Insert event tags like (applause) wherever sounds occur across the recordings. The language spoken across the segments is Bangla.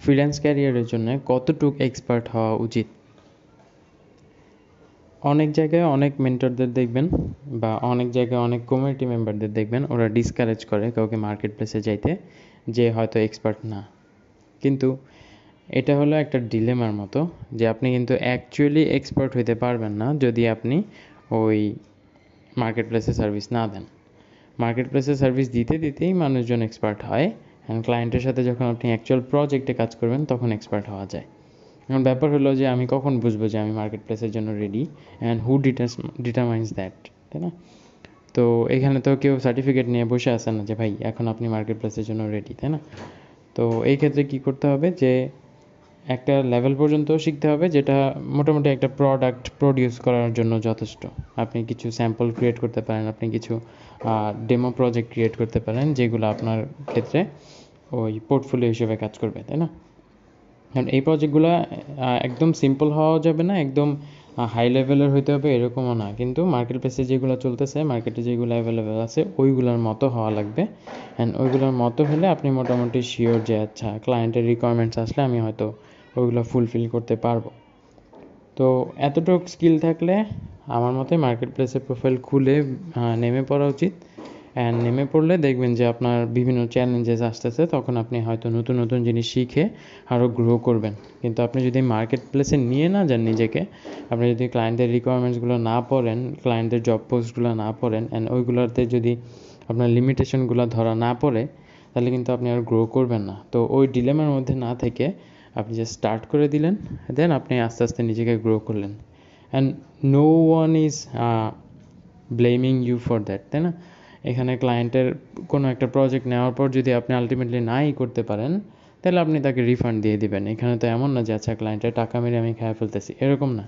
ফ্রিল্যান্স ক্যারিয়ারের জন্য কতটুকু এক্সপার্ট হওয়া উচিত? অনেক জায়গায় অনেক মেন্টরদের দেখবেন বা অনেক জায়গায় অনেক কমিউনিটি মেম্বারদের দেখবেন, ওরা ডিসকারেজ করে কাউকে মার্কেট প্লেসে যাইতে যে হয়তো এক্সপার্ট না। কিন্তু এটা হলো একটা ডিলেমার মতো যে আপনি কিন্তু অ্যাকচুয়ালি এক্সপার্ট হইতে পারবেন না যদি আপনি ওই মার্কেট প্লেসে সার্ভিস না দেন। মার্কেট প্লেসে সার্ভিস দিতে দিতেই মানুষজন এক্সপার্ট হয়। অ্যান্ড ক্লায়েন্টের সাথে যখন আপনি অ্যাকচুয়াল প্রজেক্টে কাজ করবেন, তখন এক্সপার্ট হওয়া যায়। এখন ব্যাপার হলো যে, আমি কখন বুঝব যে, আমি মার্কেট প্লেসের জন্য ready and who deters determines that তাই না? তো এখানে তো কেউ সার্টিফিকেট নিয়ে বসে আসে না যে, ভাই, এখন আপনি মার্কেট প্লেসের জন্য রেডি তাই না? তো এই ক্ষেত্রে কী করতে হবে যে, একটা লেভেল পর্যন্ত শিখতে হবে, যেটা মোটামুটি একটা প্রোডাক্ট প্রডিউস করার জন্য যথেষ্ট। আপনি কিছু স্যাম্পল ক্রিয়েট করতে পারেন, আপনি কিছু ডেমো প্রজেক্ট ক্রিয়েট করতে পারেন, যেগুলো আপনার ক্ষেত্রে ওই পোর্টফোলিও হিসেবে কাজ করবে, তাই না? কারণ এই প্রজেক্টগুলো একদম সিম্পল হওয়া যাবে না, একদম হাই লেভেলের হইতে হবে এরকমও না। কিন্তু মার্কেট প্লেসে যেগুলো চলতেছে মার্কেটে যেগুলো অ্যাভেলেবেল আছে, ওইগুলোর মতো হওয়া লাগবে। অ্যান্ড ওইগুলোর মতো হলে আপনি মোটামুটি শিওর যে আচ্ছা ক্লায়েন্টের রিকোয়ারমেন্টস আসলে আমি হয়তো ওইগুলো ফুলফিল করতে পারব। তো এতটুকু স্কিল থাকলে আমার মতে মার্কেট প্লেসের প্রোফাইল খুলে নেমে পড়া উচিত। অ্যান্ড নেমে পড়লে দেখবেন যে আপনার বিভিন্ন চ্যালেঞ্জেস আসতেছে, তখন আপনি হয়তো নতুন নতুন জিনিস শিখে আরও গ্রো করবেন। কিন্তু আপনি যদি মার্কেট প্লেসে নিয়ে না যান নিজেকে, আপনি যদি ক্লায়েন্টের রিকোয়ারমেন্টসগুলো না পড়েন ক্লায়েন্টের জব পোস্টগুলো না পড়েন অ্যান্ড ওইগুলোতে যদি আপনার লিমিটেশনগুলো ধরা না পড়ে, তাহলে কিন্তু আপনি আর গ্রো করবেন না। তো ওই ডিলেমার মধ্যে না থেকে আপনি যে স্টার্ট করে দিলেন দেন আপনি আস্তে আস্তে নিজেকে গ্রো করলেন। And no one is blaming you for that তাই না? এখানে ক্লায়েন্টের কোনো একটা প্রজেক্ট নেওয়ার পর যদি আপনি আলটিমেটলি নাই করতে পারেন, তাহলে আপনি তাকে রিফান্ড দিয়ে দিবেন। এখানে তো এমন না যে আচ্ছা ক্লায়েন্টের টাকা মেরে আমি খেয়ে ফেলতেছি। এরকম না।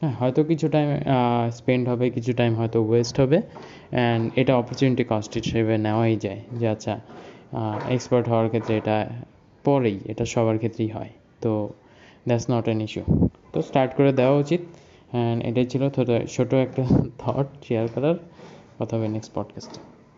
হ্যাঁ হয়তো কিছু টাইম স্পেন্ড হবে, কিছু টাইম হয়তো ওয়েস্ট হবে অ্যান্ড এটা অপরচুনিটি কস্ট হিসেবে নেওয়াই যায় যে আচ্ছা এক্সপার্ট হওয়ার ক্ষেত্রে এটা পরেই, এটা সবার ক্ষেত্রেই হয়। তো দ্যাটস নট অ্যান ইস্যু তো স্টার্ট করে দেওয়া উচিত। অ্যান্ড এটাই ছিল ছোটো একটা (laughs) থট শেয়ার করার। কথা হবে নেক্সট পডকাস্টে